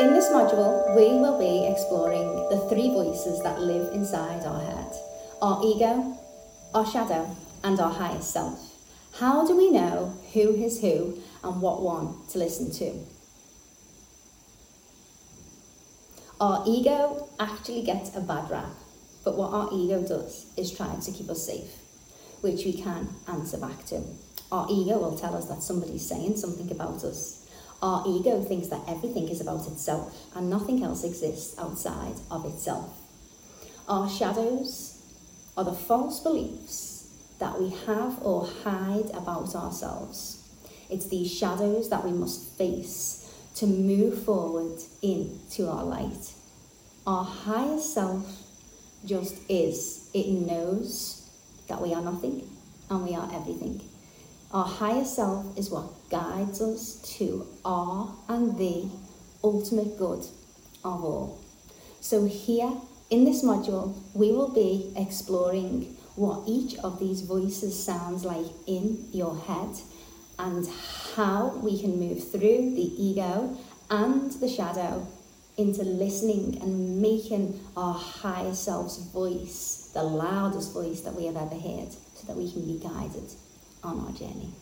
In this module, we will be exploring the three voices that live inside our head our ego, our shadow, and our highest self. How do we know who is who and what one to listen to? Our ego actually gets a bad rap, but what our ego does is try to keep us safe, which we can answer back to. Our ego will tell us that somebody's saying something about us. Our ego thinks that everything is about itself and nothing else exists outside of itself. Our shadows are the false beliefs that we have or hide about ourselves. It's these shadows that we must face to move forward into our light. Our higher self just is. It knows that we are nothing and we are everything. Our higher self is what guides us to our and the ultimate good of all. So, here in this module, we will be exploring what each of these voices sounds like in your head and how we can move through the ego and the shadow into listening and making our higher self's voice the loudest voice that we have ever heard so that we can be guided on our journey.